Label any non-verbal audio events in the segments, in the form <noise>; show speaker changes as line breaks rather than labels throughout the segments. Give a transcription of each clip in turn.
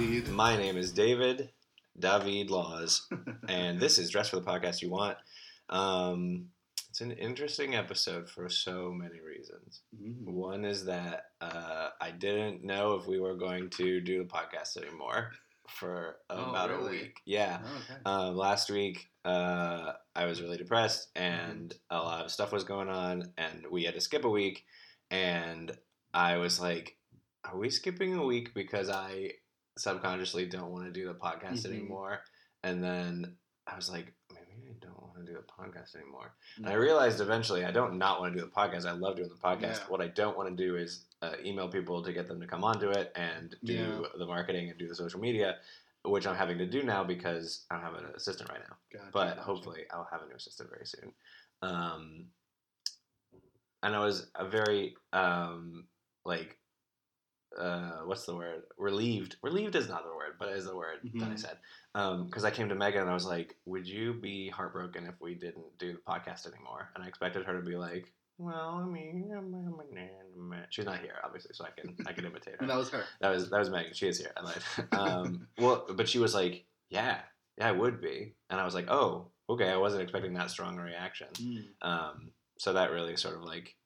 David.
my name is David David Laws, <laughs> and this is Dress for the Podcast You Want. Um, it's an interesting episode for so many reasons.
Mm.
One is that uh, I didn't know if we were going to do the podcast anymore for
Oh,
about a week. Yeah.
Oh, okay.
Um, last week, uh, I was really depressed, and a lot of stuff was going on, and we had to skip a week. And I was like, "Are we skipping a week because I subconsciously don't want to do the podcast
Mhm.
anymore?" And then I was like, "Maybe I don't want to do the podcast anymore." And I
Mm.
realized eventually I don't not want to do the podcast. I love doing the podcast.
Yeah.
What I don't want to do is uh, email people to get them to come onto it and do
Yeah.
the marketing and do the social media, which I'm having to do now because I don't have an assistant right now.
Gotcha,
But
gotcha.
hopefully I'll have a new assistant very soon. Um, and I was a very um, like uh, what's the word? Relieved. Relieved is not the word, but it is the word that I
Mhm.
said. Because I came to Megan and I was like, "Would you be heartbroken if we didn't do the podcast anymore?" And I expected her to be like, "Well, I mean, I'm- I'm a she's not here, obviously, so I can I can imitate her." <laughs>
And that was her.
That was that was Megan. She is here. I lied. Um, well, but she was like, "Yeah, yeah, I would be," and I was like, "Oh, okay." I wasn't expecting that strong a reaction.
Mm.
Um, so that really sort of like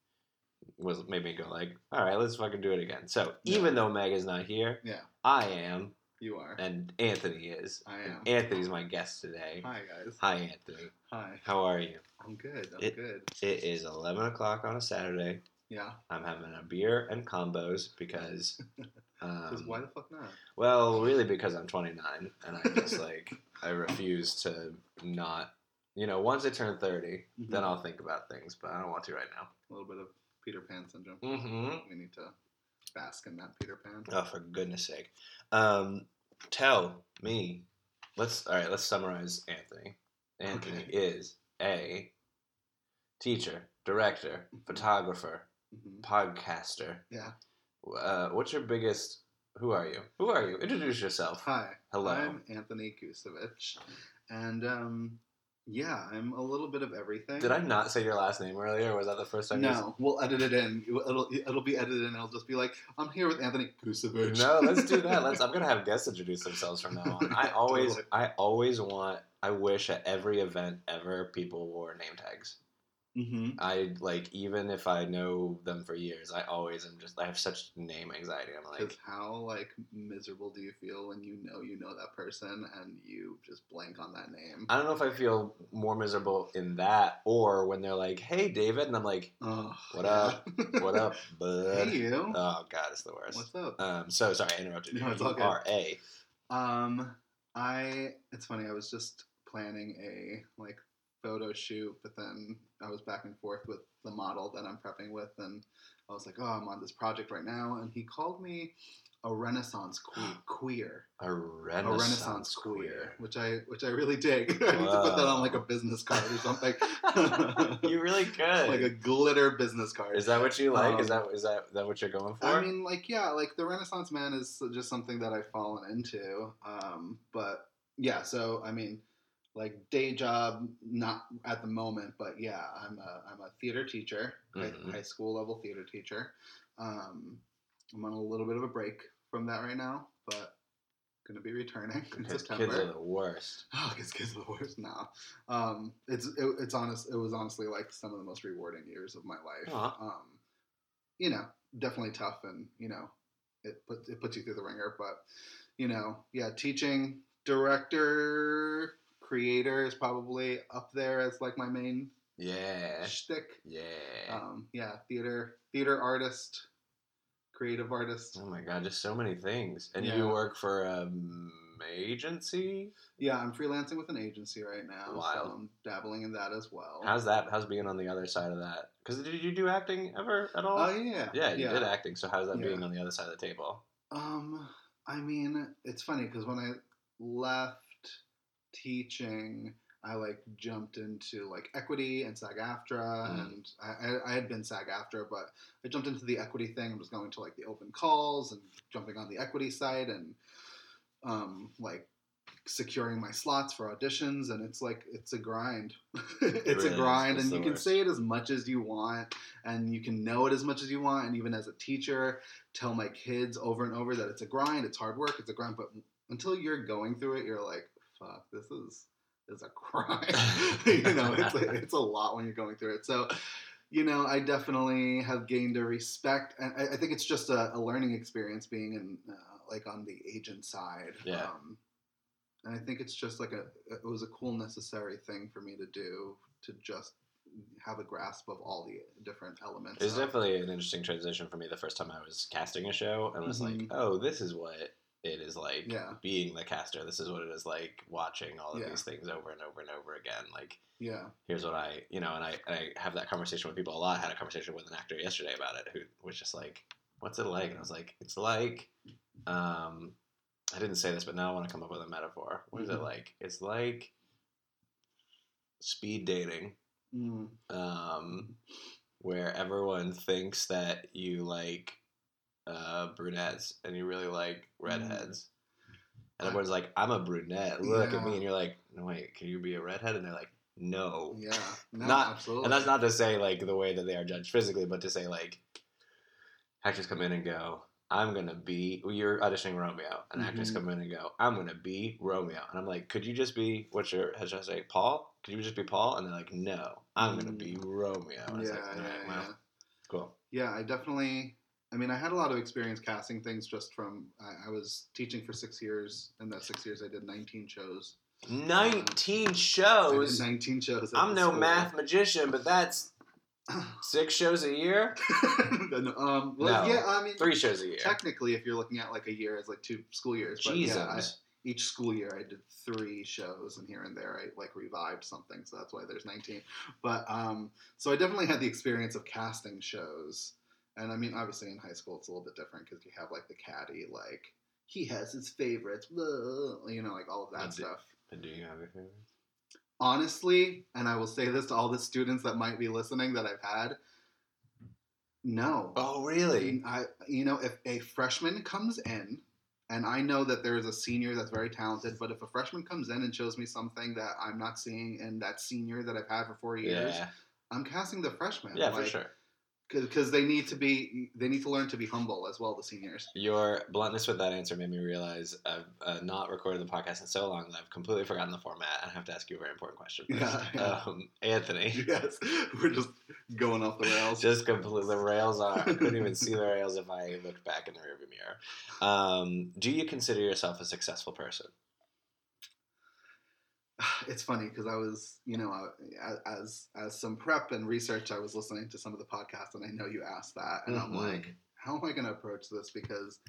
was made me go like, "All right, let's fucking do it again." So
Yeah.
even though Meg is not here,
Yeah,
I am,
you are.
and Anthony is.
I am.
Anthony's my guest today.
Hi, guys.
Hi, Anthony.
Hi.
How are you?
I'm good. I'm
It-
good.
It is eleven o'clock on a Saturday.
Yeah.
I'm having a beer and combos because. <laughs>
Because
Um,
why the fuck not?
Well, really, because I'm 29 and I just <laughs> like I refuse to not. You know, once I turn 30, then
Mhm.
I'll think about things, but I don't want to right now.
A little bit of Peter Pan syndrome.
Mm-hmm.
We need to bask in that Peter Pan.
Oh, for goodness sake! Um, tell me. Let's all right. Let's summarize Anthony. Anthony
Okay.
is a teacher, director,
Mhm.
photographer,
hmm
podcaster.
Yeah.
Uh, what's your biggest? Who are you? Who are you? Introduce yourself.
Hi.
Hello.
I'm Anthony Kusevich. And um, yeah, I'm a little bit of everything.
Did I not say your last name earlier? Was that the first time? you
No, we'll edit it in. It'll it'll be edited in. It'll just be like, I'm here with Anthony Kusevich.
No, let's do that. Let's. I'm <laughs> gonna have guests introduce themselves from now on. I <laughs> always,
Totally.
I always want. I wish at every event ever people wore name tags.
Hmm
I like even if I know them for years, I always am just. I have such name anxiety. I'm like,
how like miserable do you feel when you know you know that person and you just blank on that name?
I don't know if I feel more miserable in that or when they're like, "Hey, David," and I'm like,
Oh,
What
yeah.
up? "What up, <laughs> bud?"
hey you.
Oh God, it's the worst.
What's up?
Um, so sorry, I interrupted you.
No, it's all good. Um, I it's funny. I was just planning a like photo shoot, but then I was back and forth with the model that I'm prepping with, and I was like, "Oh, I'm on this project right now," and he called me a Renaissance que- <gasps> queer,
A
a
Renaissance,
Renaissance queer, which I which I really dig. <laughs> I need to put that on like a business card or something, <laughs>
you really could. <laughs>
like a glitter business card.
Is that what you like? is
Um,
that is that that what you're going for?
I mean, like, yeah, like the Renaissance man is just something that I've fallen into. Um, but yeah, so I mean, like day job, not at the moment, but yeah, I'm a I'm a theater teacher, high-
Mhm.
high, school level theater teacher. Um, I'm on a little bit of a break from that right now, but gonna be returning in September.
kids are the worst. <sighs>
Oh, because kids are the worst now. Um, it's it, it's honest. It was honestly like some of the most rewarding years of my life.
Aw.
Um, you know, definitely tough, and you know, it put it puts you through the wringer. But you know, yeah, teaching, director, creator is probably up there as like my main
Yeah,
shtick.
yeah.
Um, yeah, theater, theater artist, creative artist.
oh my god, just so many things. And
Yeah.
you work for um agency.
Yeah, I'm freelancing with an agency right now,
Wild.
so I'm dabbling in that as well.
How's that? How's being on the other side of that? Because did you do acting ever at all?
Oh yeah,
yeah, you did acting. So how's that
Yeah.
being on the other side of the table?
Um, I mean, it's funny because when I left teaching, I like jumped into like equity and SAG-AFTRA,
Mm.
and I, I, had been SAG-AFTRA, but I jumped into the equity thing and was going to like the open calls and jumping on the equity side and um, like securing my slots for auditions and it's like it's a grind. <laughs> It's
really
a grind and you can say it as much as you want and you can know it as much as you want and even as a teacher tell my kids over and over that it's a grind it's hard work it's a grind but until you're going through it you're like fuck this is is a crime. <laughs> you know it's a, it's a lot when you're going through it so you know i definitely have gained a respect and i, I think it's just a, a learning experience being in uh, like on the agent side
Yeah.
um, and I think it's just like a it was a cool necessary thing for me to do to just have a grasp of all the different elements.
It was
of-
definitely an interesting transition for me the first time I was casting a show and was like,
Mhm.
oh, this is what it is like
Yeah.
being the caster. This is what it is like watching all of
Yeah.
these things over and over and over again. Like,
yeah,
here's what I, you know, and I, I have that conversation with people a lot. I had a conversation with an actor yesterday about it who was just like, what's it like? And I was like, it's like, um, I didn't say this, but now I want to come up with a metaphor. What is it
Mhm.
like? It's like speed dating
mm,
um, where everyone thinks that you like uh, brunettes and you really like redheads. And everyone's like, I'm a brunette. Look at me. And you're like, no, wait, can you be a redhead? And they're like, no.
yeah, <laughs> no,
Not-
absolutely.
And that's not to say like the way that they are judged physically, but to say like actors come in and go, I'm gonna be well, you're auditioning Romeo, and actors
Mhm.
come in and go, I'm gonna be Romeo. And I'm like, could you just be what's your how should I say, Paul? Could you just be Paul? And they're like, No, I'm gonna be Romeo. And
yeah,
it's like,
yeah,
"Alright,
yeah.
well, cool.
Yeah, I definitely. I mean, I had a lot of experience casting things just from. I, I was teaching for six years. and that six years, I did 19 shows.
Nineteen
I did
shows.
19 shows.
I'm no
school.
math magician, but that's <laughs> six shows a year, <laughs>
um, well,
No.
yeah, I mean,
three shows a year.
technically, if you're looking at like a year as like two school years, but
Jesus.
yeah, I, each school year I did three shows, and here and there I like revived something, so that's why there's 19. But um, so I definitely had the experience of casting shows, and I mean, obviously in high school it's a little bit different because you have like the caddy, like he has his favorites, blah, you know, like all of that
did-
stuff.
But do you have your favorites?
Honestly, and I will say this to all the students that might be listening that I've had. No,
Oh, really?
I, you know, if a freshman comes in, and I know that there is a senior that's very talented, but if a freshman comes in and shows me something that I'm not seeing in that senior that I've had for four years,
Yeah,
I'm casting the freshman.
yeah, for sure.
Because they need to be, they need to learn to be humble as well. The seniors.
Your bluntness with that answer made me realize I've uh, not recorded the podcast in so long that I've completely forgotten the format. and I have to ask you a very important question.
Yeah, yeah.
Um, Anthony, <laughs>
yes, we're just going off the rails.
just completely the rails are. I couldn't even see the rails if I looked back in the rearview mirror. Um, do you consider yourself a successful person?
It's funny because I was, you know, I- as as some prep and research, I was listening to some of the podcasts, and I know you asked that, and I'm
Mhm.
like, how am I going to approach this? Because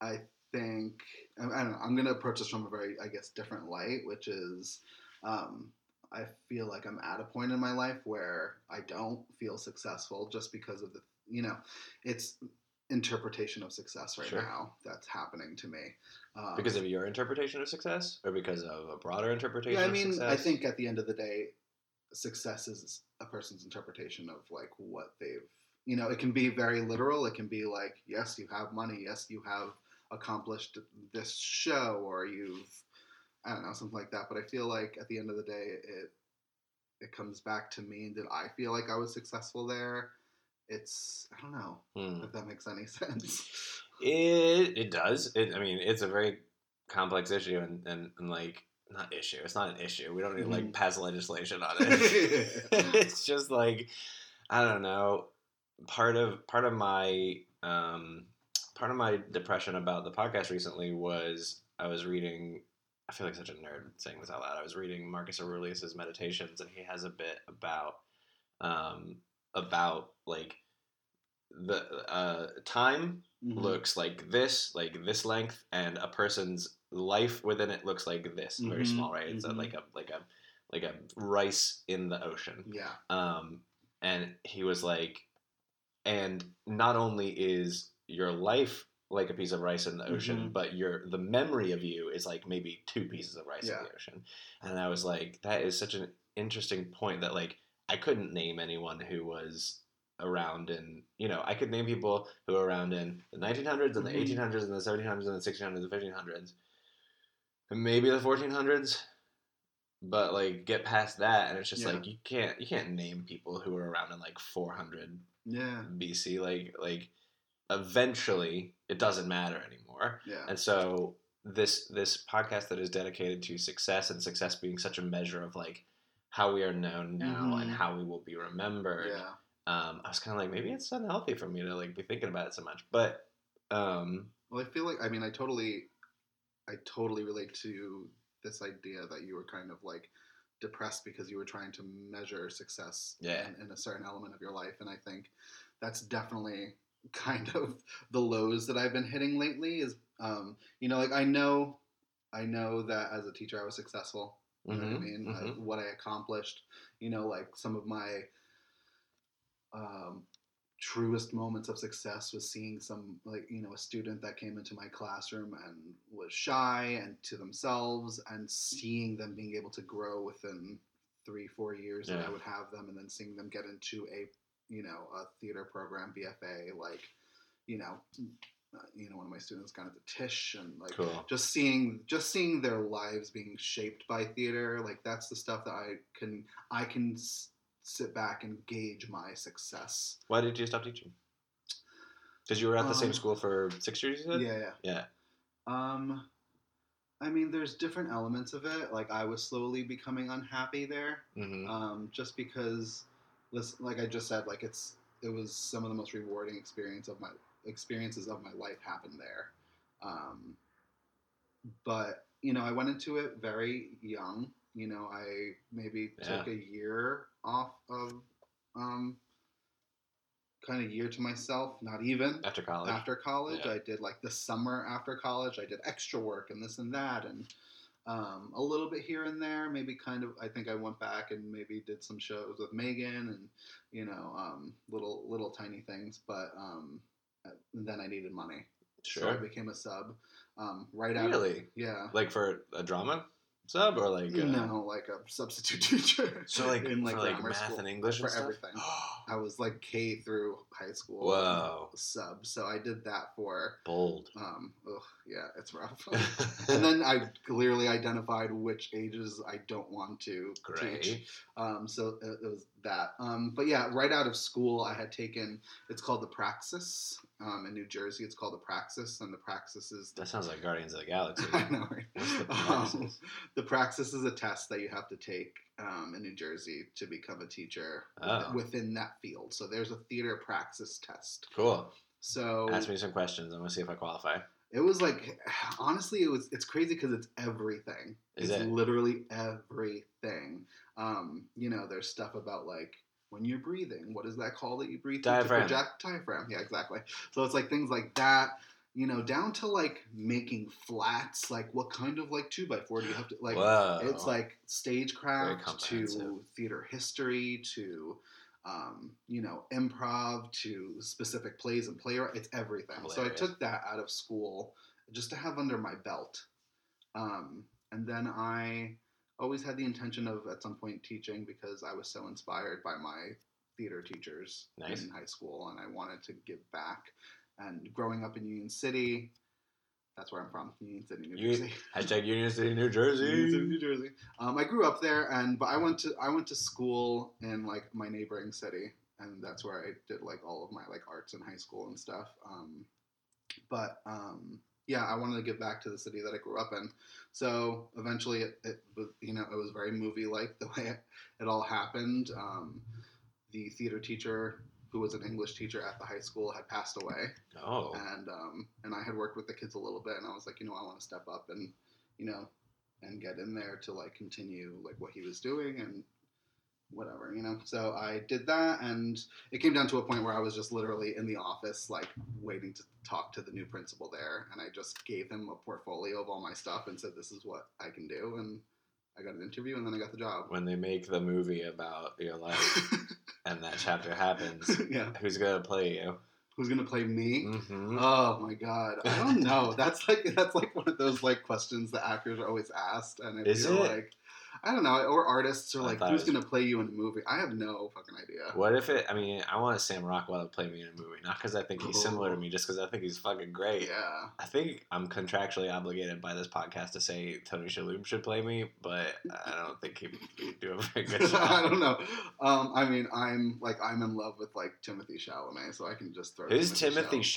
I think I I don't know. I'm going to approach this from a very, I guess, different light, which is, um, I feel like I'm at a point in my life where I don't feel successful just because of the, you know, it's interpretation of success right
Sure.
now that's happening to me. Um,
Because of your interpretation of success, or because of a broader interpretation?
yeah, I mean? I think at the end of the day, success is a person's interpretation of like what they've. You know, it can be very literal. It can be like, yes, you have money. Yes, you have accomplished this show, or you've, I don't know, something like that. But I feel like at the end of the day, it it comes back to me. Did I feel like I was successful there? It's I don't know
Hmm.
if that makes any <laughs> sense.
It it does. It, I mean, it's a very complex issue, and, and, and like not issue. It's not an issue. We don't need to like pass legislation on <laughs> it. <laughs> it's just like I don't know. Part of part of my um, part of my depression about the podcast recently was I was reading. I feel like such a nerd saying this out loud. I was reading Marcus Aurelius's Meditations, and he has a bit about um, about like the uh, time
Mhm.
looks like this, like this length, and a person's life within it looks like this, very
Mhm,
small, right? It's a,
mhm.
like a like a like a rice in the ocean.
Yeah.
Um, and he was like, and not only is your life like a piece of rice in the ocean,
Mhm.
but your the memory of you is like maybe two pieces of rice
Yeah.
in the ocean. And I was like, that is such an interesting point that like I couldn't name anyone who was around in you know I could name people who were around in the 1900s and the
Mhm.
1800s and the 1700s and the 1600s and the 1500s and maybe the 1400s, but like get past that, and it's just
Yeah.
like you can't you can't name people who were around in like 400
Yeah.
BC. Like like eventually it doesn't matter anymore.
Yeah.
And so this this podcast that is dedicated to success and success being such a measure of like how we are known now and
Mhm.
how we will be remembered.
Yeah.
Um, I was kind of like maybe it's unhealthy for me to like be thinking about it so much, but um,
Well, I feel like I mean I totally, I totally relate to this idea that you were kind of like depressed because you were trying to measure success
Yeah.
in, in a certain element of your life, and I think that's definitely kind of the lows that I've been hitting lately. Is um, you know like I know, I know that as a teacher I was successful. You know what I
mhm,
mean? Uh,
mhm.
what I accomplished. You know, like some of my um, truest moments of success was seeing some, like, you know, a student that came into my classroom and was shy and to themselves, and seeing them being able to grow within three, four years that I would have them, and then seeing them get into a, you know, a theater program, BFA, like, you know, you know, one of my students got into Tisch and like
cool.
just seeing just seeing their lives being shaped by theater like that's the stuff that i can i can s- sit back and gauge my success
Why did you stop teaching? Because you were at the same
Um,
school for six years. You said?
yeah yeah
Yeah.
um i mean there's different elements of it like i was slowly becoming unhappy there
hmm
um, just because like i just said like it's it was some of the most rewarding experience of my experiences of my life happened there um, but you know i went into it very young you know i maybe
Yeah.
took a year off of um, kind of year to myself not even
After college.
after college.
Yeah.
I did like the summer after college. I did extra work and this and that, and um, a little bit here and there. Maybe kind of. I think I went back and maybe did some shows with Megan and you know um, little little tiny things. But um, then I needed money, so I
Sure.
became a sub. Um, right out. Of,
Really?
yeah.
Like for a drama sub or like? Uh,
no, like a substitute <laughs> teacher.
So like
in like
like math
school.
and English
for
and
everything. <gasps> I was like K through high school.
Whoa.
Sub. So I did that for
Bold.
Um, ugh, yeah, it's rough. <laughs> and then I clearly identified which ages I don't want to teach.
Great.
Um, so it, it was that. Um, but yeah, right out of school, I had taken. It's called the Praxis um, in New Jersey. It's called the Praxis, and the Praxis is.
That sounds like Guardians of the Galaxy. <laughs>
I know. Right?
The
Um,
Praxis?
the Praxis is a test that you have to take um, in New Jersey to become a teacher
Oh.
within that field. So there's a theater praxis test.
Cool.
So
Ask me some questions. I'm gonna see if I qualify.
It was like, honestly, it was. It's crazy because it's everything.
Is
it's
it?
literally everything. Um, you know, there's stuff about like when you're breathing. What is that call that you breathe through
Diaphragm.
To project diaphragm. Yeah, exactly. So it's like things like that. You know, down to like making flats. Like what kind of like two by four do you have to like?
Whoa.
It's like stagecraft to theater history to, um, you know, improv to specific plays and playwright. It's everything. So I took that out of school just to have under my belt. Um, and then I always had the intention of at some point teaching because I was so inspired by my theater teachers
Nice.
in high school and I wanted to give back. And growing up in Union City, that's where I'm from, Union City, New Jersey. <laughs>
Hashtag <laughs> Union City, New
Union City,
Jersey.
New Jersey. Um, I grew up there, and but I went to I went to school in like my neighboring city, and that's where I did like all of my like arts in high school and stuff. Um, but um, yeah, I wanted to give back to the city that I grew up in. So eventually, it, it was you know it was very movie like the <laughs> way it, it all happened. Um, the theater teacher who was an English teacher at the high school had passed away
Oh.
and um, and I had worked with the kids a little bit, and I was like, you know, I want to step up and you know, and get in there to like continue like what he was doing and whatever, you know. So I did that, and it came down to a point where I was just literally in the office, like waiting to talk to the new principal there, and I just gave him a portfolio of all my stuff and said, this is what I can do, and I got an interview, and then I got the job.
When they make the movie about your life <laughs> and that chapter happens,
yeah,
who's gonna play you?
who's gonna play me?
Mm-hmm.
Oh my god, I don't know. That's like that's like one of those like questions that actors are always asked, and I
Is
feel
it?
like I don't know, or artists are like, who's
was-
gonna play you in a movie? I have no fucking idea.
What if it? I mean, I want Sam Rockwell to play me in a movie, not because I think he's similar to me, just because I think he's fucking great.
Yeah.
I think I'm contractually obligated by this podcast to say Tony Shalhoub should play me, but I don't think he'd do a very good <laughs> job.
I don't know. Um, I mean, I'm like I'm in love with like Timothy Chalamet, so I can just throw.
Who's Timothy
Chalamet.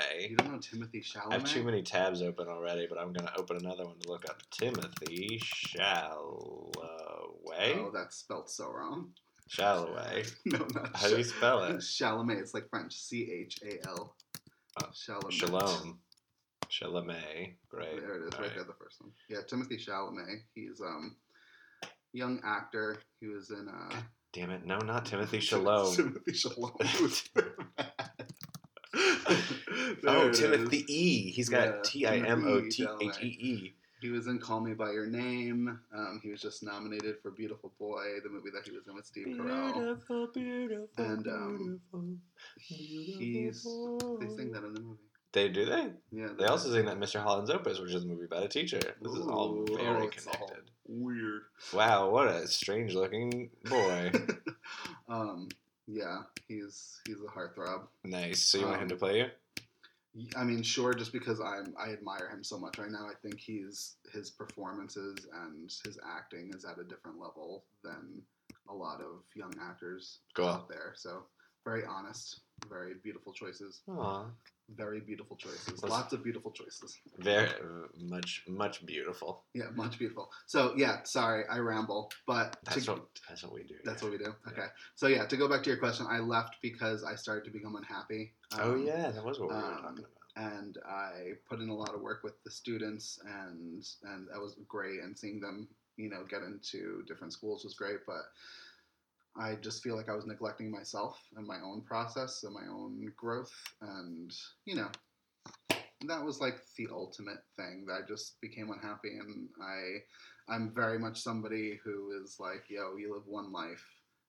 Chalamet?
You don't know Timothy Chalamet?
I have too many tabs open already, but I'm gonna open another one to look up Timothy Chalamet.
Oh, that's spelled so wrong.
Chalamet. <laughs>
no, not
How do you spell it?
Chalamet. It's like French. C H A L.
Oh,
Chalamet.
Shalom. Chalamet. Great.
There it is, right there, the first one. Yeah, Timothy Chalamet. He's um young actor. He was in uh
Damn it! No, not Timothy <laughs> Shalom.
Timothy Shalom. <laughs>
oh, Timothy E. He's got T I M O T H E E.
He was in Call Me by Your Name. Um, he was just nominated for Beautiful Boy, the movie that he was in with Steve Carell.
Beautiful, beautiful,
And, um,
beautiful,
He's they sing that in the movie.
They do they?
Yeah.
They also sing that Mr. Holland's Opus, which is a movie about a teacher. This is all very
oh, it's all
connected.
weird.
Wow, what a strange looking boy. <laughs>
um, yeah, he's he's a heartthrob.
nice. So you want him
Um,
to play you?
I mean, sure, just because I'm I admire him so much right now. I think he's his performances and his acting is at a different level than a lot of young actors
Cool.
out there. So very honest, very beautiful choices.
Aw.
Very beautiful choices. Lots of beautiful choices.
Very much, much beautiful.
Yeah, much beautiful. So yeah, sorry, I ramble, but
That's
to-
what that's what we do.
that's
yeah.
what we do.
Yeah.
Okay. So yeah, to go back to your question, I left because I started to become unhappy.
Oh
Um,
yeah, that was what we were
um,
talking about.
and I put in a lot of work with the students, and and that was great. And seeing them, you know, get into different schools was great. But I just feel like I was neglecting myself and my own process and my own growth, and you know, that was like the ultimate thing. That I just became unhappy, and I, I'm very much somebody who is like, yo, you live one life,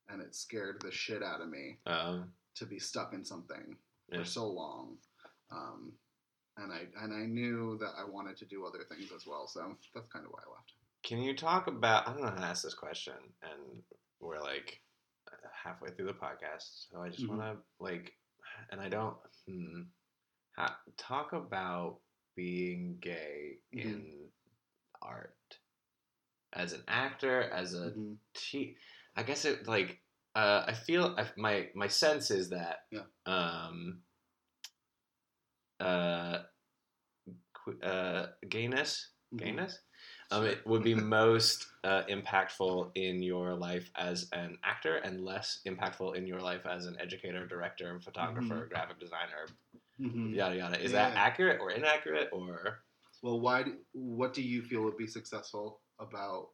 and it scared the shit out of me
Um,
to be stuck in something
Yeah.
for so long. Um, and I and I knew that I wanted to do other things as well, so that's kind of why I left.
Can you talk about? I don't know how to ask this question, and we're like halfway through the podcast, so I just
Mhm.
want to like, and I don't. Hmm, ha, talk about being gay
Mhm.
in art, as an actor, as a
Mhm.
te- I guess it like uh, I feel I, my my sense is that
Yeah.
um uh qu- uh gayness
Mhm.
gayness um it would be most uh, impactful in your life as an actor and less impactful in your life as an educator director photographer graphic designer
Mhm.
yada yada is
Yeah.
that accurate or inaccurate or
Well, why? Do, what do you feel would be successful about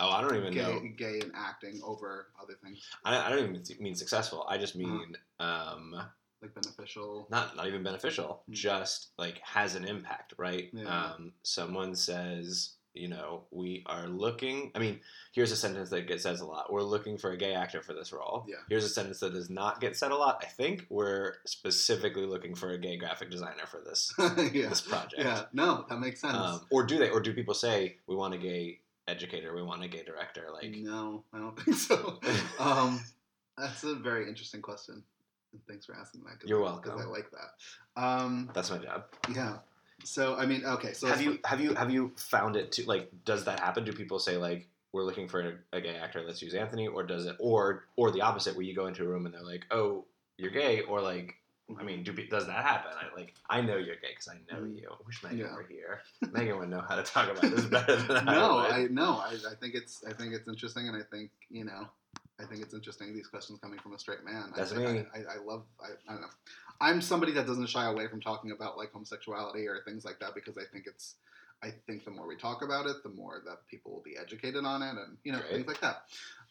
oh I don't even
gay,
know
gay and acting over other things,
I, I don't even mean successful I just mean um
like beneficial?
not not even beneficial
Mm.
just like has an impact right
Yeah.
um someone says you know we are looking i mean here's a sentence that gets says a lot we're looking for a gay actor for this role
Yeah.
here's a sentence that does not get said a lot i think we're specifically looking for a gay graphic designer for this <laughs>
yeah.
this project
Yeah. No, that makes sense.
um, or do they or do people say we want a gay educator we want a gay director like
no, I don't think so. <laughs> um, that's a very interesting question. And Thanks for asking that.
You're
I, Because I like that. Um,
that's my job
yeah. So I mean, okay. So
have you have you have you found it to like does that happen do people say like we're looking for a, a gay actor let's use anthony or does it or or the opposite where you go into a room and they're like oh you're gay or like i mean do, does that happen i like i know you're gay because i know
Mm.
you i wish megan
Yeah.
were here <laughs> megan would know how to talk about this better than i
no,
would
I no, I, I think it's I think it's interesting, and I think you know, I think it's interesting these questions coming from a straight man.
That's
I,
me.
I, I, I love. I, I don't know. I'm somebody that doesn't shy away from talking about like homosexuality or things like that because I think it's. I think the more we talk about it, the more that people will be educated on it, and you know
Great.
things like that.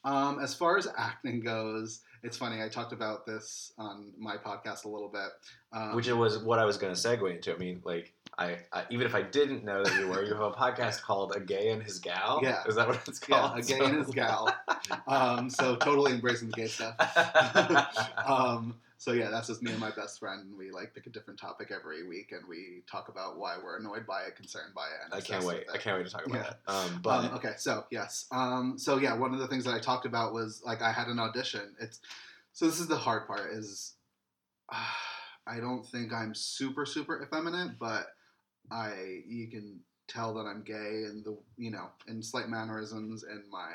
Um, as far as acting goes, it's funny. I talked about this on my podcast a little bit. Um,
which it was what i was going to segue into i mean like I, I even if i didn't know that you were you have a podcast called a gay and his gal
Yeah.
is that what it's
yeah,
called
a gay and his gal. Um, so totally embracing the gay stuff. <laughs> <laughs> um, So yeah, that's just me and my best friend. And we like pick a different topic every week, and we talk about why we're annoyed by it, concerned by it. And
I can't wait. I can't wait to talk about
Yeah.
that. Um, but
Um, okay, so yes, um, so yeah, one of the things that I talked about was like I had an audition. It's so this is the hard part is uh, I don't think I'm super super effeminate, but I you can tell that I'm gay and the you know in slight mannerisms and my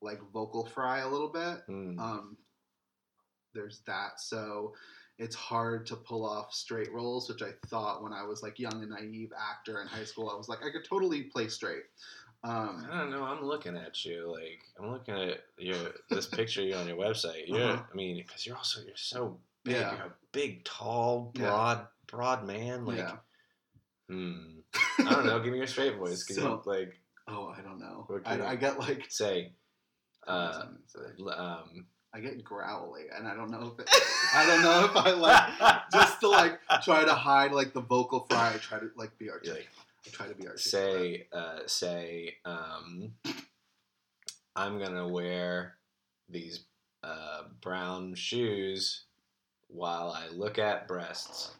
like vocal fry a little bit.
mm,
Um, there's that. So it's hard to pull off straight roles, which I thought when I was like young and naive actor in high school, I was like I could totally play straight. Um,
I don't know. I'm looking at you like I'm looking at your <laughs> this picture you on your website. You're,
Uh-huh.
I mean, because you're also you're so big.
Yeah.
You're a big, tall,
Yeah.
broad, broad man. Like,
yeah.
hmm. I don't know. Give me your straight voice. Cause <laughs>
So-
you like
Oh, I don't know. I, I get like
say, uh, um,
I get growly, and I don't know if it, I don't know if I like just to like try to hide like the vocal fry. I try to like be articulate. I try to be articulate.
say, uh, say, um, I'm gonna wear these uh, brown shoes while I look at breasts.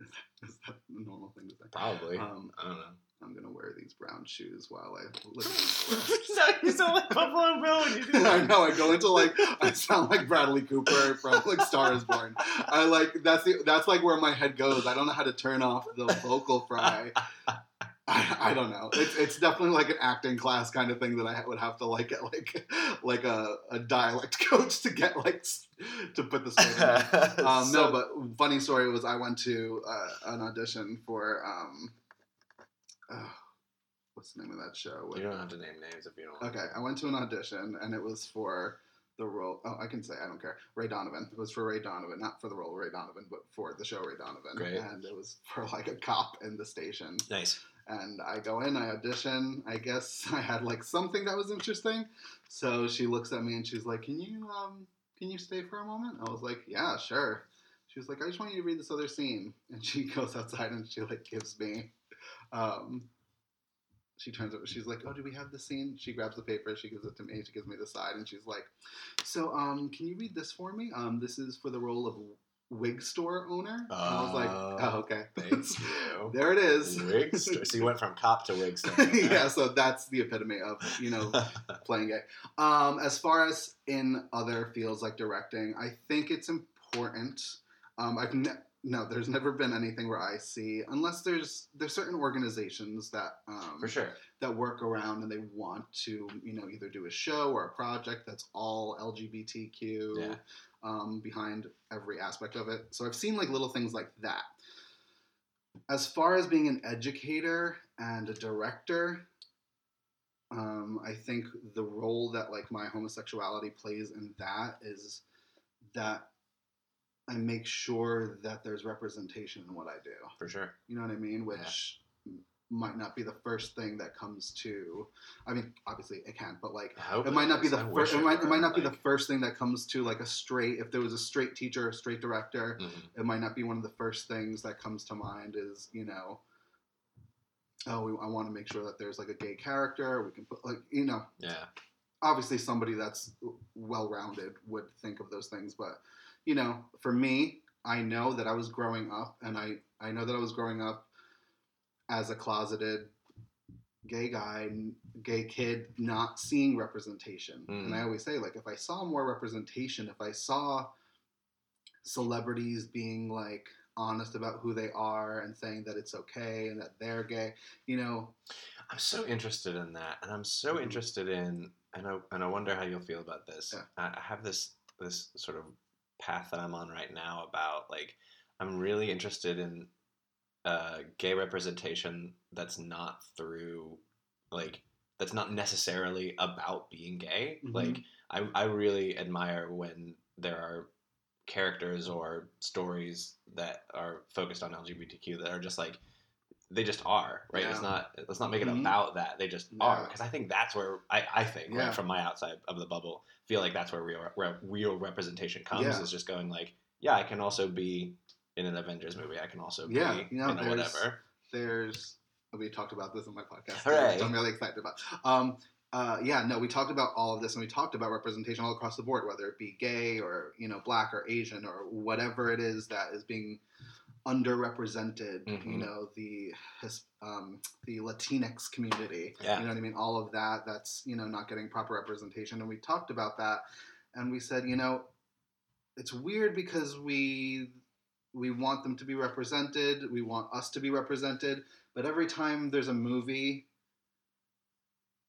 Is that, is that the normal thing to say?
Probably.
Um,
I don't know.
I'm gonna wear these brown shoes while I look at these breasts.
so you sound like Buffalo <laughs> Bill when you do <laughs> that.
I know. I go into like I sound like Bradley Cooper from like Star Is Born. I like that's the that's like where my head goes. I don't know how to turn off the vocal fry. <laughs> I, I don't know. It's, it's definitely like an acting class kind of thing that I would have to like get like like a, a dialect coach to get like to put this. Um,
So-
no, but funny story was I went to uh, an audition for um, uh, what's the name of that show? with-
you don't have to name names if you don't. want.
Okay, I went to an audition and it was for the role. Oh, I can say I don't care. Ray Donovan. It was for Ray Donovan, not for the role of Ray Donovan, but for the show Ray Donovan.
Great.
And it was for like a cop in the station.
Nice.
And I go in, I audition. I guess <laughs> I had like something that was interesting. So she looks at me and she's like, "Can you um can you stay for a moment?" I was like, "Yeah, sure." She was like, "I just want you to read this other scene." And she <laughs> goes outside and she like gives me um she turns over she's like oh do we have the scene she grabs the paper she gives it to me she gives me the side and she's like so um can you read this for me um this is for the role of wig store owner and i was like
Oh.
oh okay <laughs>
Thank you.
there it is
Wig store. So you went from cop to wig store. <laughs>
yeah so that's the epitome of you know <laughs> playing it um as far as in other fields like directing i think it's important um i've ne- no there's never been anything where i see unless there's there's certain organizations that um
For sure.
that work around and they want to, you know, either do a show or a project that's all LGBTQ
Yeah.
um, behind every aspect of it. So I've seen like little things like that. As far as being an educator and a director, um, I think the role that like my homosexuality plays in that is that I make sure that there's representation in what I do.
For sure.
You know what I mean? Which m- might not be the first thing that comes to. I mean, obviously it can, but like it might not be the first.
wish
It might, it might not be the first thing that comes to like a straight. If there was a straight teacher, a straight director,
Mhm.
it might not be one of the first things that comes to mind. Is you know. Oh, we, I want to make sure that there's like a gay character. We can put like you know
Yeah.
obviously somebody that's well rounded would think of those things but you know for me i know that i was growing up and i i know that i was growing up as a closeted gay guy gay kid not seeing representation and i
Mm.
always say like if i saw more representation if i saw celebrities being like honest about who they are and saying that it's okay and that they're gay you know
I'm so interested in that, and I'm so
Mhm.
interested in, and I and I wonder how you'll feel about this.
Yeah.
I, I have this this sort of path that I'm on right now about like I'm really interested in uh, gay representation that's not through like that's not necessarily about being gay.
Mhm.
Like I I really admire when there are characters or stories that are focused on LGBTQ that are just like they just are right. It's
Yeah.
not let's not make it
Mhm.
about that. They just are because I think that's where I I think
Yeah.
like from my outside of the bubble feel like that's where real where real representation comes
Yeah.
is just going like yeah I can also be in an Avengers movie. I can also be
Yeah, you know,
in a
there's-
whatever.
there's we talked about this in my podcast
Hooray.
which I'm really excited about. Um, uh, yeah, no, we talked about all of this, and we talked about representation all across the board, whether it be gay or you know black or Asian or whatever it is that is being underrepresented. You
Mhm.
know, the his, um, the Latinx community.
Yeah.
You know what I mean? All of that that's you know not getting proper representation, and we talked about that, and we said, you know, it's weird because we we want them to be represented, we want us to be represented, but every time there's a movie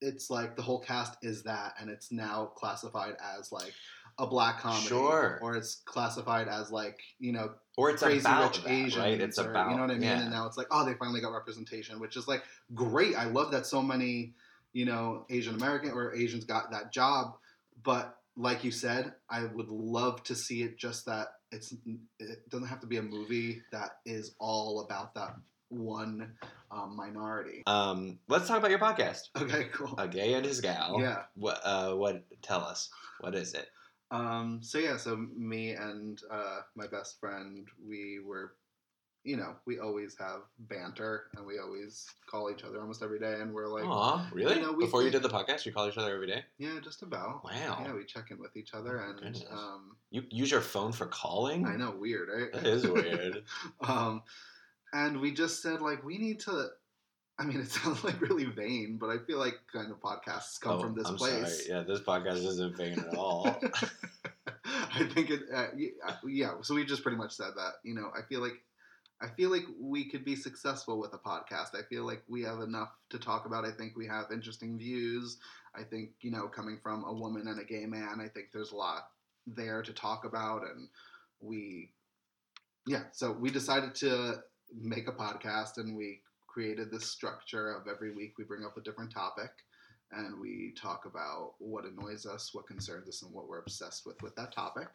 it's like the whole cast is that and it's now classified as like a black comedy
Sure.
or it's classified as like you know
Or it's
crazy
about
rich
that,
Asians,
right? It's
or,
about
you know what I mean.
Yeah.
And now it's like, oh, they finally got representation, which is like great. I love that so many, you know, Asian American or Asians got that job. But like you said, I would love to see it just that it's it doesn't have to be a movie that is all about that one um, minority.
Um, let's talk about your podcast,
Okay, cool.
A Gay and His Gal.
Yeah.
What? Uh, what? Tell us. What is it?
Um, so yeah, so me and uh, my best friend, we were, you know, we always have banter and we always call each other almost every day, and we're like,
Aw, really?
you know, we
Before you did the podcast, you call each other every day.
yeah, just about.
Wow.
Yeah, we check in with each other,
Oh,
and um,
You use your phone for calling?
I know, weird, right?
That is weird. <laughs>
um, and we just said like we need to. I mean, it <laughs> sounds like really vain, but I feel like kind of podcasts come
Oh,
from this
I'm
place.
sorry. Yeah, this podcast isn't vain at all. <laughs>
I think it. Uh, uh, yeah. So we just pretty much said that. You know, I feel like. I feel like we could be successful with a podcast. I feel like we have enough to talk about. I think we have interesting views. I think, you know, coming from a woman and a gay man, I think there's a lot there to talk about. And we, yeah, so we decided to make a podcast and we created this structure of every week we bring up a different topic and we talk about what annoys us, what concerns us, and what we're obsessed with with that topic.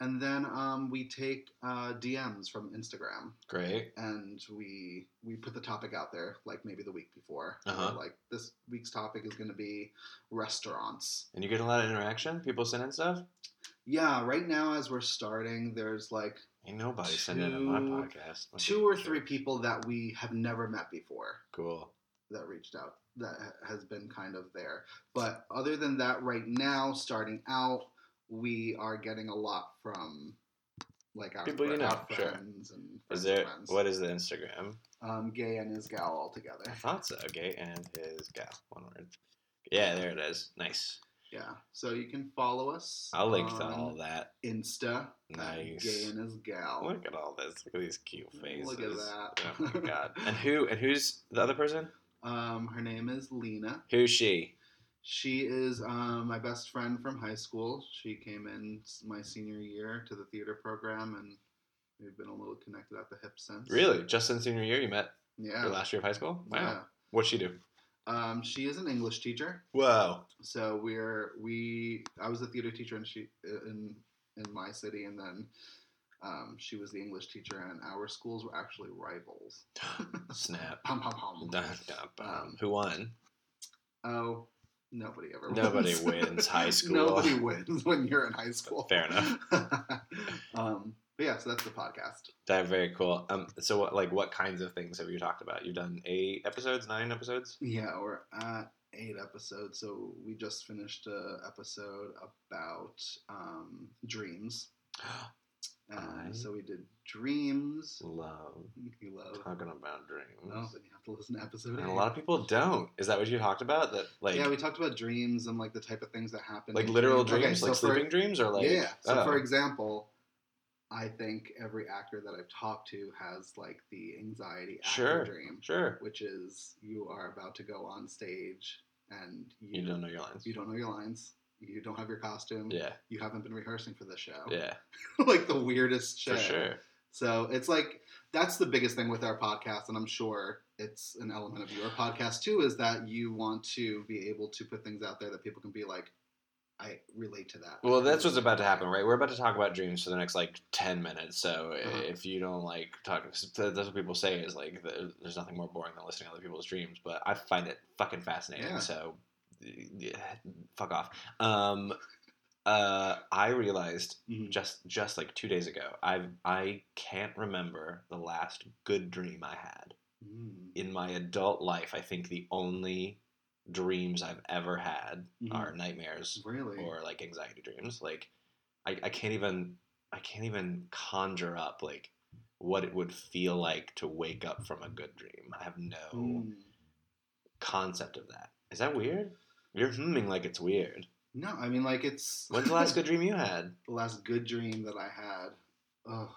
And then um, we take uh, DMs from Instagram
Great.
and we we put the topic out there like maybe the week before.
Uh-huh.
Like this week's topic is going to be restaurants.
And you get a lot of interaction? People sending stuff?
Yeah, right now as we're starting, there's like
Ain't nobody sending to my podcast. Let's
two
be
or three people that we have never met before
Cool.
that reached out that has been kind of there. But other than that, right now, starting out, we are getting a lot from like our,
People you know,
our
sure.
friends and
Is there
friends.
what is the Instagram?
Um, gay and his gal all together.
I thought so. Gay and his gal. One word. Yeah, there it is. Nice.
Yeah, so you can follow us.
I'll link to all that.
Insta.
Nice.
Gay and his gal.
Look at all this. Look at these cute faces.
Look at that.
Oh my <laughs> god. And who and who's the other person?
Um, her name is Lena.
Who's she?
She is um, my best friend from high school. She came in my senior year to the theater program, and we've been a little connected at the hip since.
Really? Just in senior year you met
Yeah.
your last year of high school? Wow.
Yeah.
What'd she do?
Um, she is an English teacher.
Whoa.
So we're we. I was a theater teacher in she in in my city, and then um, she was the English teacher, and our schools were actually rivals. <laughs>
Snap.
Pom pom pom.
Dun, dun.
Um,
Who won?
Oh, nobody ever.
Nobody
wins.
wins high <laughs> school.
nobody wins when you're in high school.
Fair enough. <laughs>
um, but yeah, so that's the podcast.
That very cool. Um, so what, like, what kinds of things have you talked about? You've done eight episodes, nine episodes.
Yeah, we're at eight episodes. So we just finished a episode about um, dreams. <gasps> And so we did dreams.
Love
You love.
talking about dreams.
Well, then you have to listen to episode
and
eight.
a lot of people don't. Is that what you talked about? That like,
yeah, we talked about dreams and like the type of things that happen.
like literal
Okay,
dreams,
so
like
for-
sleeping dreams, or like
yeah. So
oh.
for example, I think every actor that I've talked to has like the anxiety actor
Sure.
dream,
sure,
which is you are about to go on stage and
you don't know your lines.
you don't know your lines. You don't have your costume.
Yeah,
You haven't been rehearsing for the show.
yeah, <laughs>
like the weirdest shit.
for sure.
So it's like that's the biggest thing with our podcast, and I'm sure it's an element of your podcast too, is that you want to be able to put things out there that people can be like, I relate to that.
Well, that's what's about to happen, right? We're about to talk about dreams for the next like ten minutes. So
Uh-huh. if
you don't like talk, that's what people say is like there's nothing more boring than listening to other people's dreams. But I find it fucking fascinating.
Yeah.
So, yeah, fuck off. Um, uh, I realized
Mhm.
just just like two days ago, I I can't remember the last good dream I had
Mm.
in my adult life. I think the only dreams I've ever had
Mhm.
are nightmares
Really?
or like anxiety dreams. Like I, I can't even I can't even conjure up like what it would feel like to wake up from a good dream. I have no
Mm.
concept of that. Is that weird? You're humming like it's weird.
No, I mean like it's <laughs>
When's the last good dream you had? <laughs>
the last good dream that I had. Oh,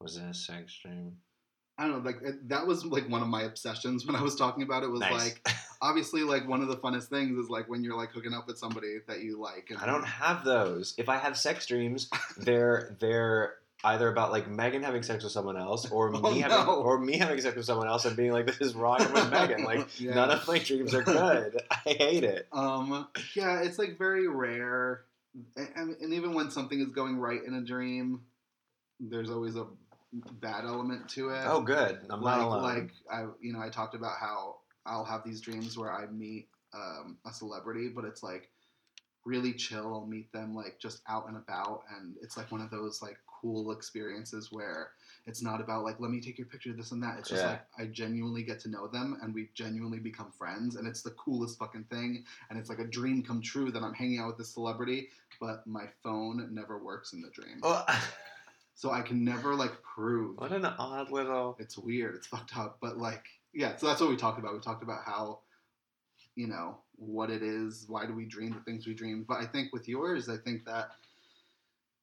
Was it a sex dream?
I don't know. Like that was like one of my obsessions when I was talking about it. Was
Nice.
like obviously like one of the funnest things is like when you're like hooking up with somebody that you like. And,
I don't have those. If I have sex dreams, <laughs> they're they're either about like Megan having sex with someone else, or <laughs>
Oh,
me having
no.
or me having sex with someone else and being like, "This is wrong with <laughs> Megan." Like
Yeah.
none of my dreams are good. I hate it.
Um, yeah, it's like very rare, and, and- and even when something is going right in a dream, there's always a bad element to it.
Oh, good. I'm
like,
not alone.
like I, you know, I talked about how I'll have these dreams where I meet um, a celebrity, but it's like really chill. I'll meet them like just out and about, and it's like one of those like cool experiences where it's not about like let me take your picture, this and that. It's just
Yeah.
like I genuinely get to know them, and we genuinely become friends, and it's the coolest fucking thing. And it's like a dream come true that I'm hanging out with this celebrity, but my phone never works in the dream,
Oh, <laughs>
so I can never like prove
what an odd little.
it's weird. It's fucked up. But like, yeah. So that's what we talked about. We talked about how, you know, what it is. Why do we dream the things we dream? But I think with yours, I think that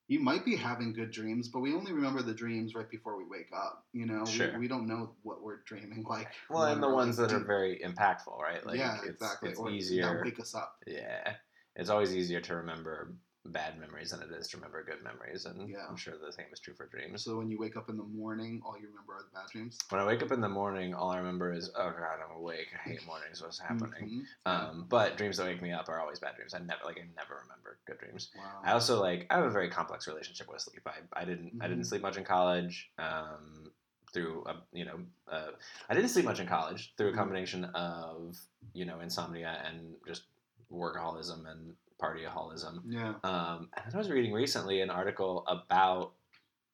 you might be having good dreams, but we only remember the dreams right before we wake up. You know,
Sure.
we, we don't know what we're dreaming <laughs> like.
Well, and the ones
like,
that are very impactful, right? Like,
yeah,
it's,
exactly.
It's
or
easier.
wake us up.
Yeah, it's always easier to remember bad memories than it is to remember good memories, and
Yeah.
I'm sure the same is true for dreams.
So when you wake up in the morning, all you remember are the bad dreams.
When I wake up in the morning, all I remember is, oh god, I'm awake. I hate mornings. What's happening?
Mhm.
Um, but dreams that wake me up are always bad dreams. I never like I never remember good dreams.
wow.
I also like I have a very complex relationship with sleep. I, I didn't I didn't
Mhm.
sleep much in college. Um, through a, you know uh, I didn't sleep much in college through a
Mhm.
combination of you know insomnia and just workaholism and partyaholism.
yeah.
Um, and then I was reading recently an article about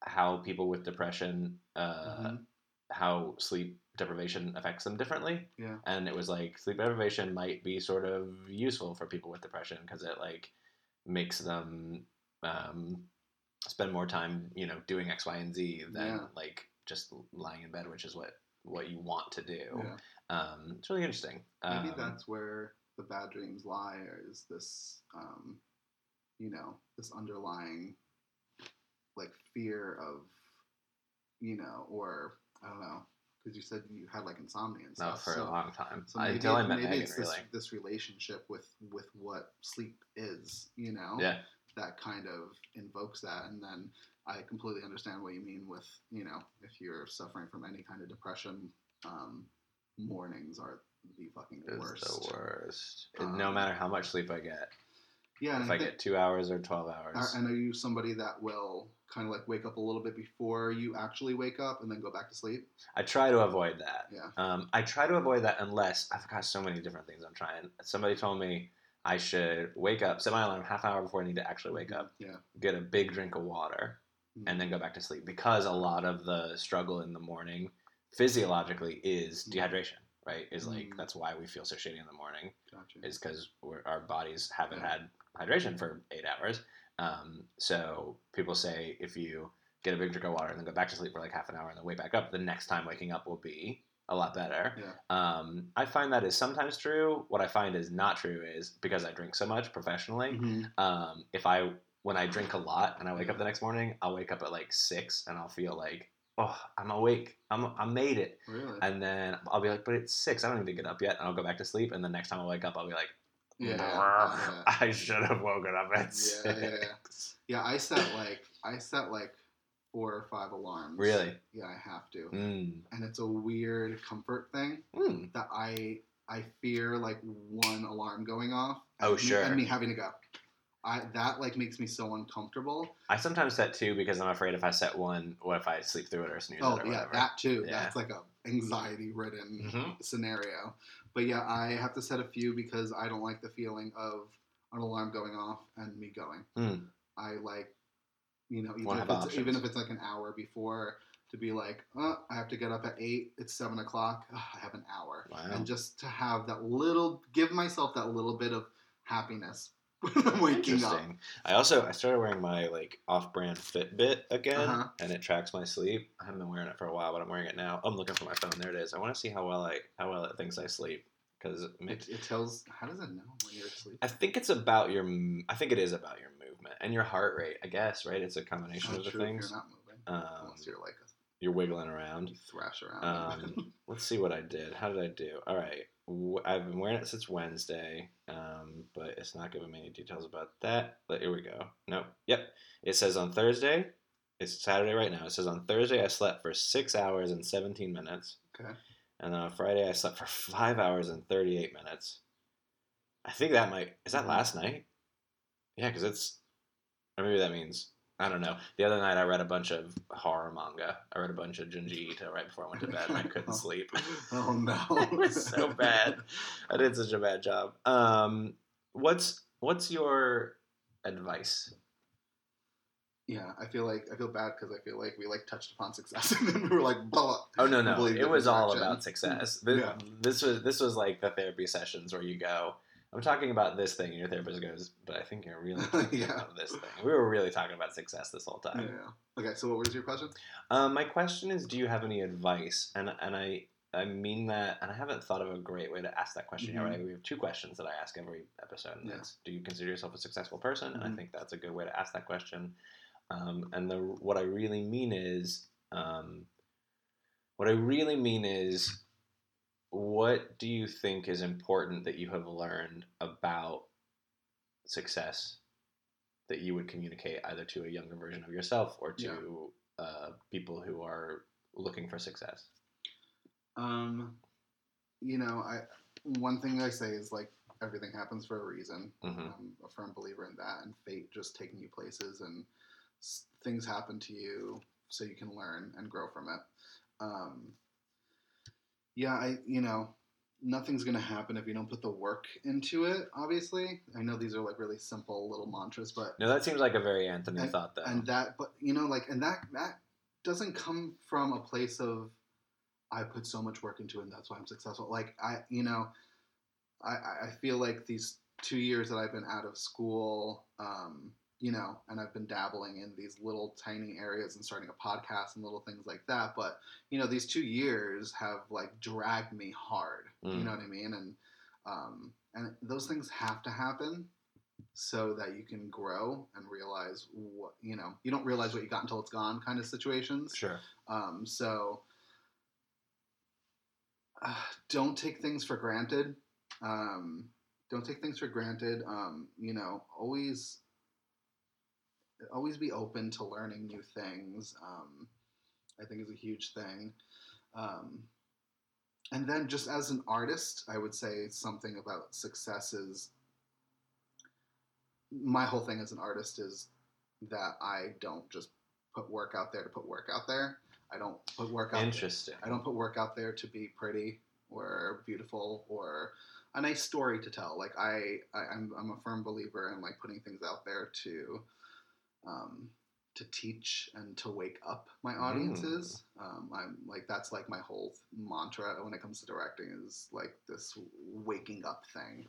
how people with depression, uh,
Mhm.
how sleep deprivation affects them differently.
Yeah.
And it was like sleep deprivation might be sort of useful for people with depression because it like makes them um, spend more time, you know, doing X, Y, and Z than
Yeah.
like just lying in bed, which is what what you want to do.
Yeah.
Um, it's really interesting.
Maybe
Um,
that's where the bad dreams lie, or is this, um, you know, this underlying, like, fear of, you know, or, I don't know, because you said you had, like, insomnia and
no,
stuff.
for
so,
a long time
so maybe,
until I met
maybe
Megan.
it's
Really,
this, this relationship with, with what sleep is, you know?
yeah.
That kind of invokes that. And then I completely understand what you mean with, you know, if you're suffering from any kind of depression, um, mornings are the fucking
It's
worst.
the worst. It- no
Um,
matter how much sleep I get,
Yeah, and
if
I,
I
think,
get two hours or twelve hours,
are, and are you somebody that will kind of like wake up a little bit before you actually wake up and then go back to sleep?
I try to avoid that.
Yeah.
Um, I try to avoid that unless I've got so many different things I'm trying. Somebody told me I should wake up, set my alarm half hour before I need to actually wake up,
Yeah.
get a big drink of water, and then go back to sleep because a lot of the struggle in the morning physiologically is
Mm.
dehydration. Right? Is like
Mm.
that's why we feel so shitty in the morning.
Gotcha.
is because our bodies haven't
Yeah.
had hydration for eight hours. Um, so people say if you get a big drink of water and then go back to sleep for like half an hour and then wake back up, the next time waking up will be a lot better.
Yeah.
Um, I find that is sometimes true. What I find is not true is because I drink so much professionally.
Mhm.
Um, if I when I drink a lot and I wake up the next morning, I'll wake up at like six and I'll feel like, oh, I'm awake. I'm I made it.
Really?
And then I'll be like, but it's six. I don't need to get up yet. And I'll go back to sleep. And the next time I wake up, I'll be like,
yeah. Yeah. <laughs>
I should have woken up at
Yeah, yeah, yeah. Yeah, I set like I set like four or five alarms.
Really?
Yeah, I have to.
Mm.
And it's a weird comfort thing
Mm.
that I I fear like one alarm going off.
Oh,
me-
sure.
And me having to go. I that like makes me so uncomfortable.
I sometimes set two because I'm afraid if I set one, what if I sleep through it or snooze
Oh
it or
yeah,
whatever.
that too.
Yeah.
That's like a anxiety ridden
Mhm.
scenario. But yeah, I have to set a few because I don't like the feeling of an alarm going off and me going.
Mm.
I like, you know, even if it's even if it's like an hour before to be like, oh, I have to get up at eight. It's seven o'clock. Ugh, I have an hour,
Wow.
and just to have that little, give myself that little bit of happiness when <laughs> I'm waking up.
Interesting. I also I started wearing my like off-brand Fitbit again,
Uh-huh.
and it tracks my sleep. I haven't been wearing it for a while, but I'm wearing it now. I'm looking for my phone. There it is. I want to see how well I how well it thinks I sleep because
It, it tells. How does it know when you're asleep?
I think it's about your. I think it is about your movement and your heart rate. I guess right. It's a combination of the things.
You're not moving
Um,
unless you're like a,
you're wiggling around.
you thrash around.
Um, let's see what I did. How did I do? All right. I've been wearing it since Wednesday, um, but it's not giving me any details about that. But here we go. Nope. Yep. It says on Thursday. It's Saturday right now. It says on Thursday I slept for six hours and 17 minutes.
okay.
And then on Friday I slept for five hours and 38 minutes. I think that might. Is that
Mhm.
last night? Yeah, because it's. Or maybe that means. I don't know. The other night I read a bunch of horror manga. I read a bunch of Junji Ito right before I went to bed and I couldn't <laughs> sleep.
Oh no. <laughs>
it was so bad. I did such a bad job. Um, what's what's your advice?
Yeah, I feel like I feel bad because I feel like we like touched upon success <laughs> and then we were like, blah.
Oh no, no, it was all about success. This,
Yeah.
this was this was like the therapy sessions where you go. I'm talking about this thing, and your therapist goes, "But I think you're really <laughs> talking
Yeah.
about this thing." We were really talking about success this whole time. Yeah.
Okay, so what was your question?
Um, my question is, do you have any advice? And and I I mean that, and I haven't thought of a great way to ask that question yet.
Mhm.
Right? We have two questions that I ask every episode, and
Yeah.
that's, do you consider yourself a successful person? And I
Mhm.
think that's a good way to ask that question. Um, and the what I really mean is, um, what I really mean is, what do you think is important that you have learned about success that you would communicate either to a younger version of yourself or to uh, people who are looking for success?
Um, you know, I one thing I say is like everything happens for a reason.
hmm
I'm a firm believer in that, and fate just taking you places, and s- things happen to you so you can learn and grow from it. Um, yeah, I you know, nothing's gonna happen if you don't put the work into it. Obviously, I know these are like really simple little mantras, but
No, that seems like a very Anthony thought, though.
and that but you know like and that that doesn't come from a place of i put so much work into it and that's why i'm successful like i you know i i I feel like these two years that i've been out of school um you know and i've been dabbling in these little tiny areas and starting a podcast and little things like that but you know these two years have like dragged me hard you
Mm.
know what i mean and um and those things have to happen so that you can grow and realize what you know you don't realize what you got until it's gone kind of situations
sure.
um, so uh, don't take things for granted um, don't take things for granted um, you know always always be open to learning new things um, i think is a huge thing um, and then just as an artist i would say something about success is my whole thing as an artist is that i don't just put work out there to put work out there i don't put work out there
Interesting.
I don't put work out there to be pretty or beautiful or a nice story to tell. Like I, I I'm, I'm a firm believer in like putting things out there to, um, to teach and to wake up my audiences. Um, I'm like that's like my whole mantra when it comes to directing is like this waking up thing.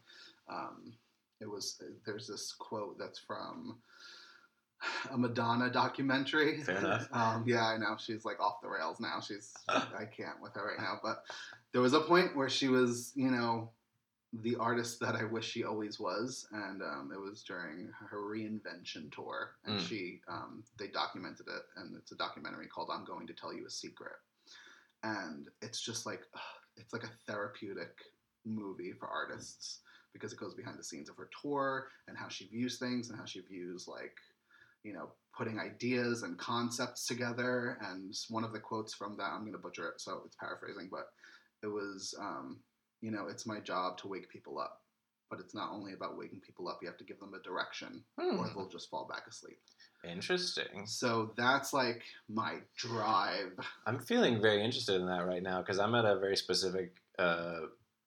Um, it was there's this quote that's from a Madonna documentary.
Fair enough. <laughs>
Um, yeah, I know she's like off the rails now. She's <laughs> I can't with her right now. But there was a point where she was, you know, the artist that I wish she always was, and um, it was during her reinvention tour, and
Mm.
she um, they documented it, and it's a documentary called "I'm Going to Tell You a Secret," and it's just like it's like a therapeutic movie for artists because it goes behind the scenes of her tour and how she views things and how she views like you know putting ideas and concepts together and one of the quotes from that i'm going to butcher it so it's paraphrasing but it was um, you know it's my job to wake people up but it's not only about waking people up you have to give them a direction or
Hmm.
they'll just fall back asleep
Interesting.
so that's like my drive
I'm feeling very interested in that right now because I'm at a very specific, uh,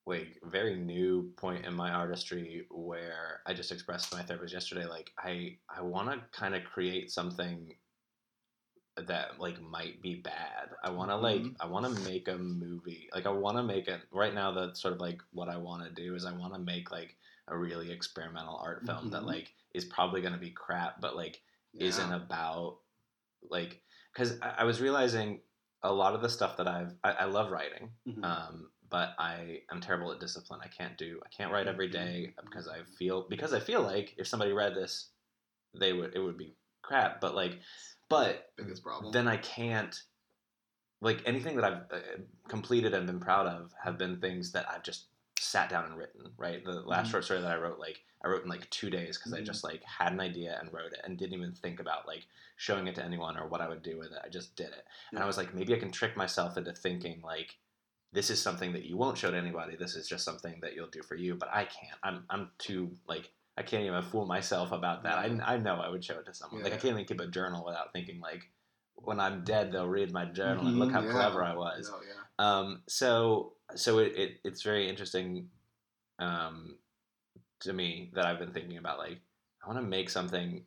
like very new point in my artistry where I just expressed to my therapist yesterday, like I I want to kind of create something that like might be bad. I want to like
Mhm.
I want to make a movie. Like I want to make it right now. That's sort of like what I want to do is I want to make like a really experimental art film that
Mhm.
like is probably gonna be crap, but like isn't about like because I, I was realizing a lot of the stuff that I've I, I love writing,
Mhm.
um, but I am terrible at discipline. I can't do I can't write every day
Mhm.
because I feel because I feel like if somebody read this, they would it would be crap. But like, but
biggest problem.
then I can't like anything that I've uh, completed and been proud of have been things that I've just sat down and written. Right, the last
Mhm.
short story that I wrote, like I wrote in like two days because I
Mhm.
just like had an idea and wrote it and didn't even think about like showing it to anyone or what I would do with it. I just did it, and I was like, maybe I can trick myself into thinking like. This is something that you won't show to anybody. This is just something that you'll do for you. But I can't. I'm I'm too like I can't even fool myself about that.
Yeah.
I, I know I would show it to someone. Like I can't even keep a journal without thinking like when I'm dead they'll read my journal and look
Mhm,
how
yeah.
clever I was.
Oh, yeah.
Um, so so it, it it's very interesting um, to me that I've been thinking about like I want to make something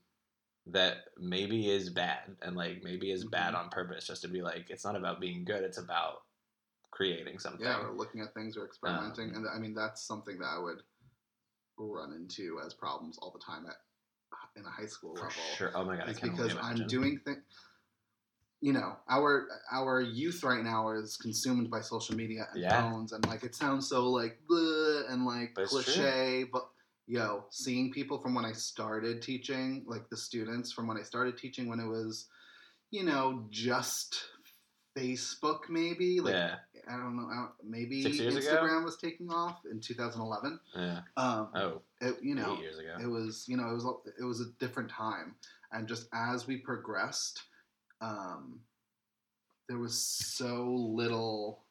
that maybe is bad and like maybe is bad
Mhm.
on purpose just to be like it's not about being good it's about creating something.
Yeah, or looking at things or experimenting,
Um,
and I mean that's something that I would run into as problems all the time at in a high school
For
level.
sure. Oh my god,
It's because I'm doing things. You know, our our youth right now is consumed by social media and
Yeah.
phones, and like it sounds so like and like
But true.
cliche, but yo, seeing people from when I started teaching, like the students from when I started teaching when it was, you know, just Facebook maybe, like
yeah,
I don't know, I don't- maybe
years ago?
Instagram was taking off in 2011.
yeah.
Um,
Oh,
it, you know,
eight years ago.
it was you know it was a- it was a different time, and just as we progressed, um, there was so little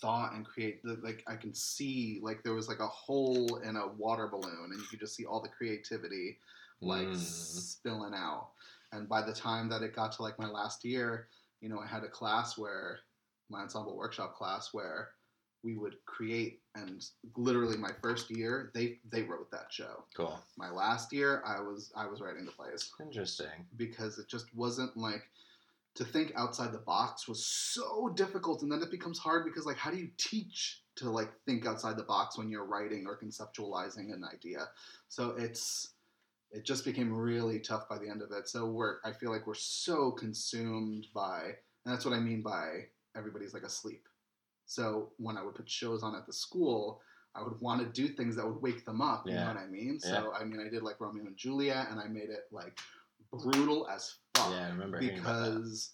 thought and create like I can see like there was like a hole in a water balloon, and you could just see all the creativity like
Mm.
spilling out. And by the time that it got to like my last year, you know, I had a class where my ensemble workshop class where we would create and literally my first year they they wrote that show.
Cool.
My last year I was I was writing the plays
Interesting.
because it just wasn't like to think outside the box was so difficult and then it becomes hard because like how do you teach to like think outside the box when you're writing or conceptualizing an idea so it's it just became really tough by the end of it. So we're i feel like we're so consumed by and that's what i mean by everybody's like asleep. So when i would put shows on at the school i would want to do things that would wake them up you know what i mean? So i mean i did like romeo and juliet and i made it like brutal as fuck.
Yeah, I remember hearing about that.
because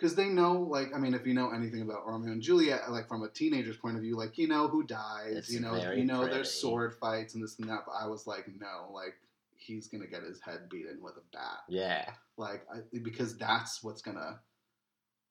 because they know like i mean if you know anything about romeo and juliet like from a teenager's point of view like you know who dies
It's
you know you know
pretty.
there's sword fights and this and that but i was like no like he's gonna get his head beaten with a bat
Yeah,
like I, because that's what's gonna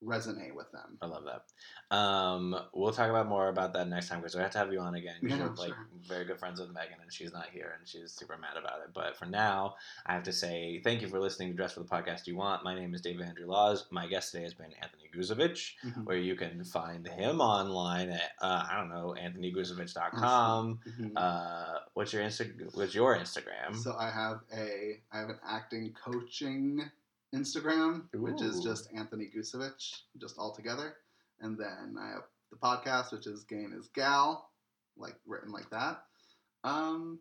resonate with them
I love that. Um, we'll talk about more about that next time because we have to have you on again.
Yeah,
you're like
sure.
very good friends with Megan, and she's not here, and she's super mad about it. But for now, I have to say thank you for listening to Dress for the Podcast You Want. My name is David Andrew Laws. My guest today has been Anthony Guzovich,
Mhm.
where you can find him online at uh, I don't know anthonyguzovich.com.
Mhm.
Uh, what's your Insta? What's your Instagram?
So I have a I have an acting coaching Instagram, which is just Anthony Gusevich, just all together. And then I have the podcast, which is Gain is Gal, like written like that. Um,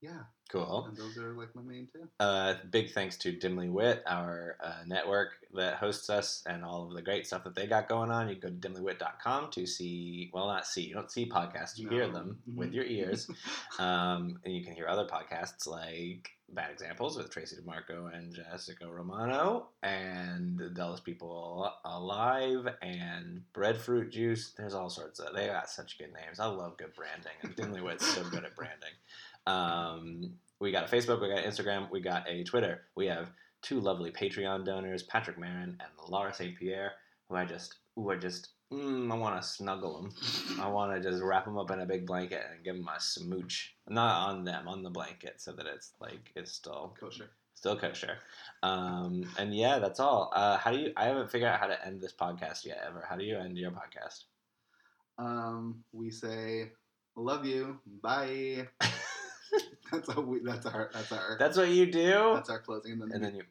yeah,
cool.
and those are like my main two.
Uh, big thanks to Dimly Wit, our uh, network that hosts us, and all of the great stuff that they got going on. You can go to dimlywit.com to see, well, not see, you don't see podcasts, you hear
No.
them
Mhm.
with your ears. <laughs> um, and you can hear other podcasts like Bad Examples with Tracy DeMarco and Jessica Romano, and Dulles People Alive, and Breadfruit Juice. There's all sorts of, they got such good names. I love good branding, and Dimly Wit's so good at branding. <laughs> Um, we got a Facebook, we got Instagram, we got a Twitter. We have two lovely Patreon donors, Patrick Marin and Laura St. Pierre, who I just, who I just, mm, I want to snuggle them. I <laughs> want to just wrap them up in a big blanket and give them a smooch. Not on them, on the blanket, so that it's like it's still
Kosher.
still kosher. Um, and yeah, that's all. Uh, how do you? I haven't figured out how to end this podcast yet. Ever? How do you end your podcast?
Um, we say love you, bye. <laughs> <laughs> that's how we. That's our. That's our.
That's what you do.
that's our closing, and then,
and
we,
then you.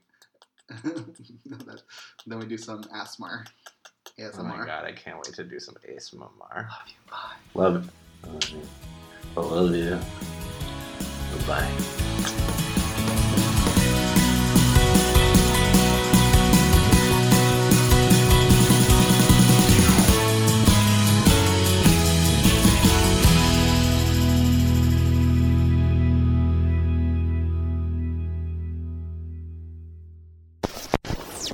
<laughs>
That- then we do some ASMR. ASMR.
Oh my god, I can't wait to do some ASMR.
Love you. Bye.
Love it. Love you. I love you. Bye.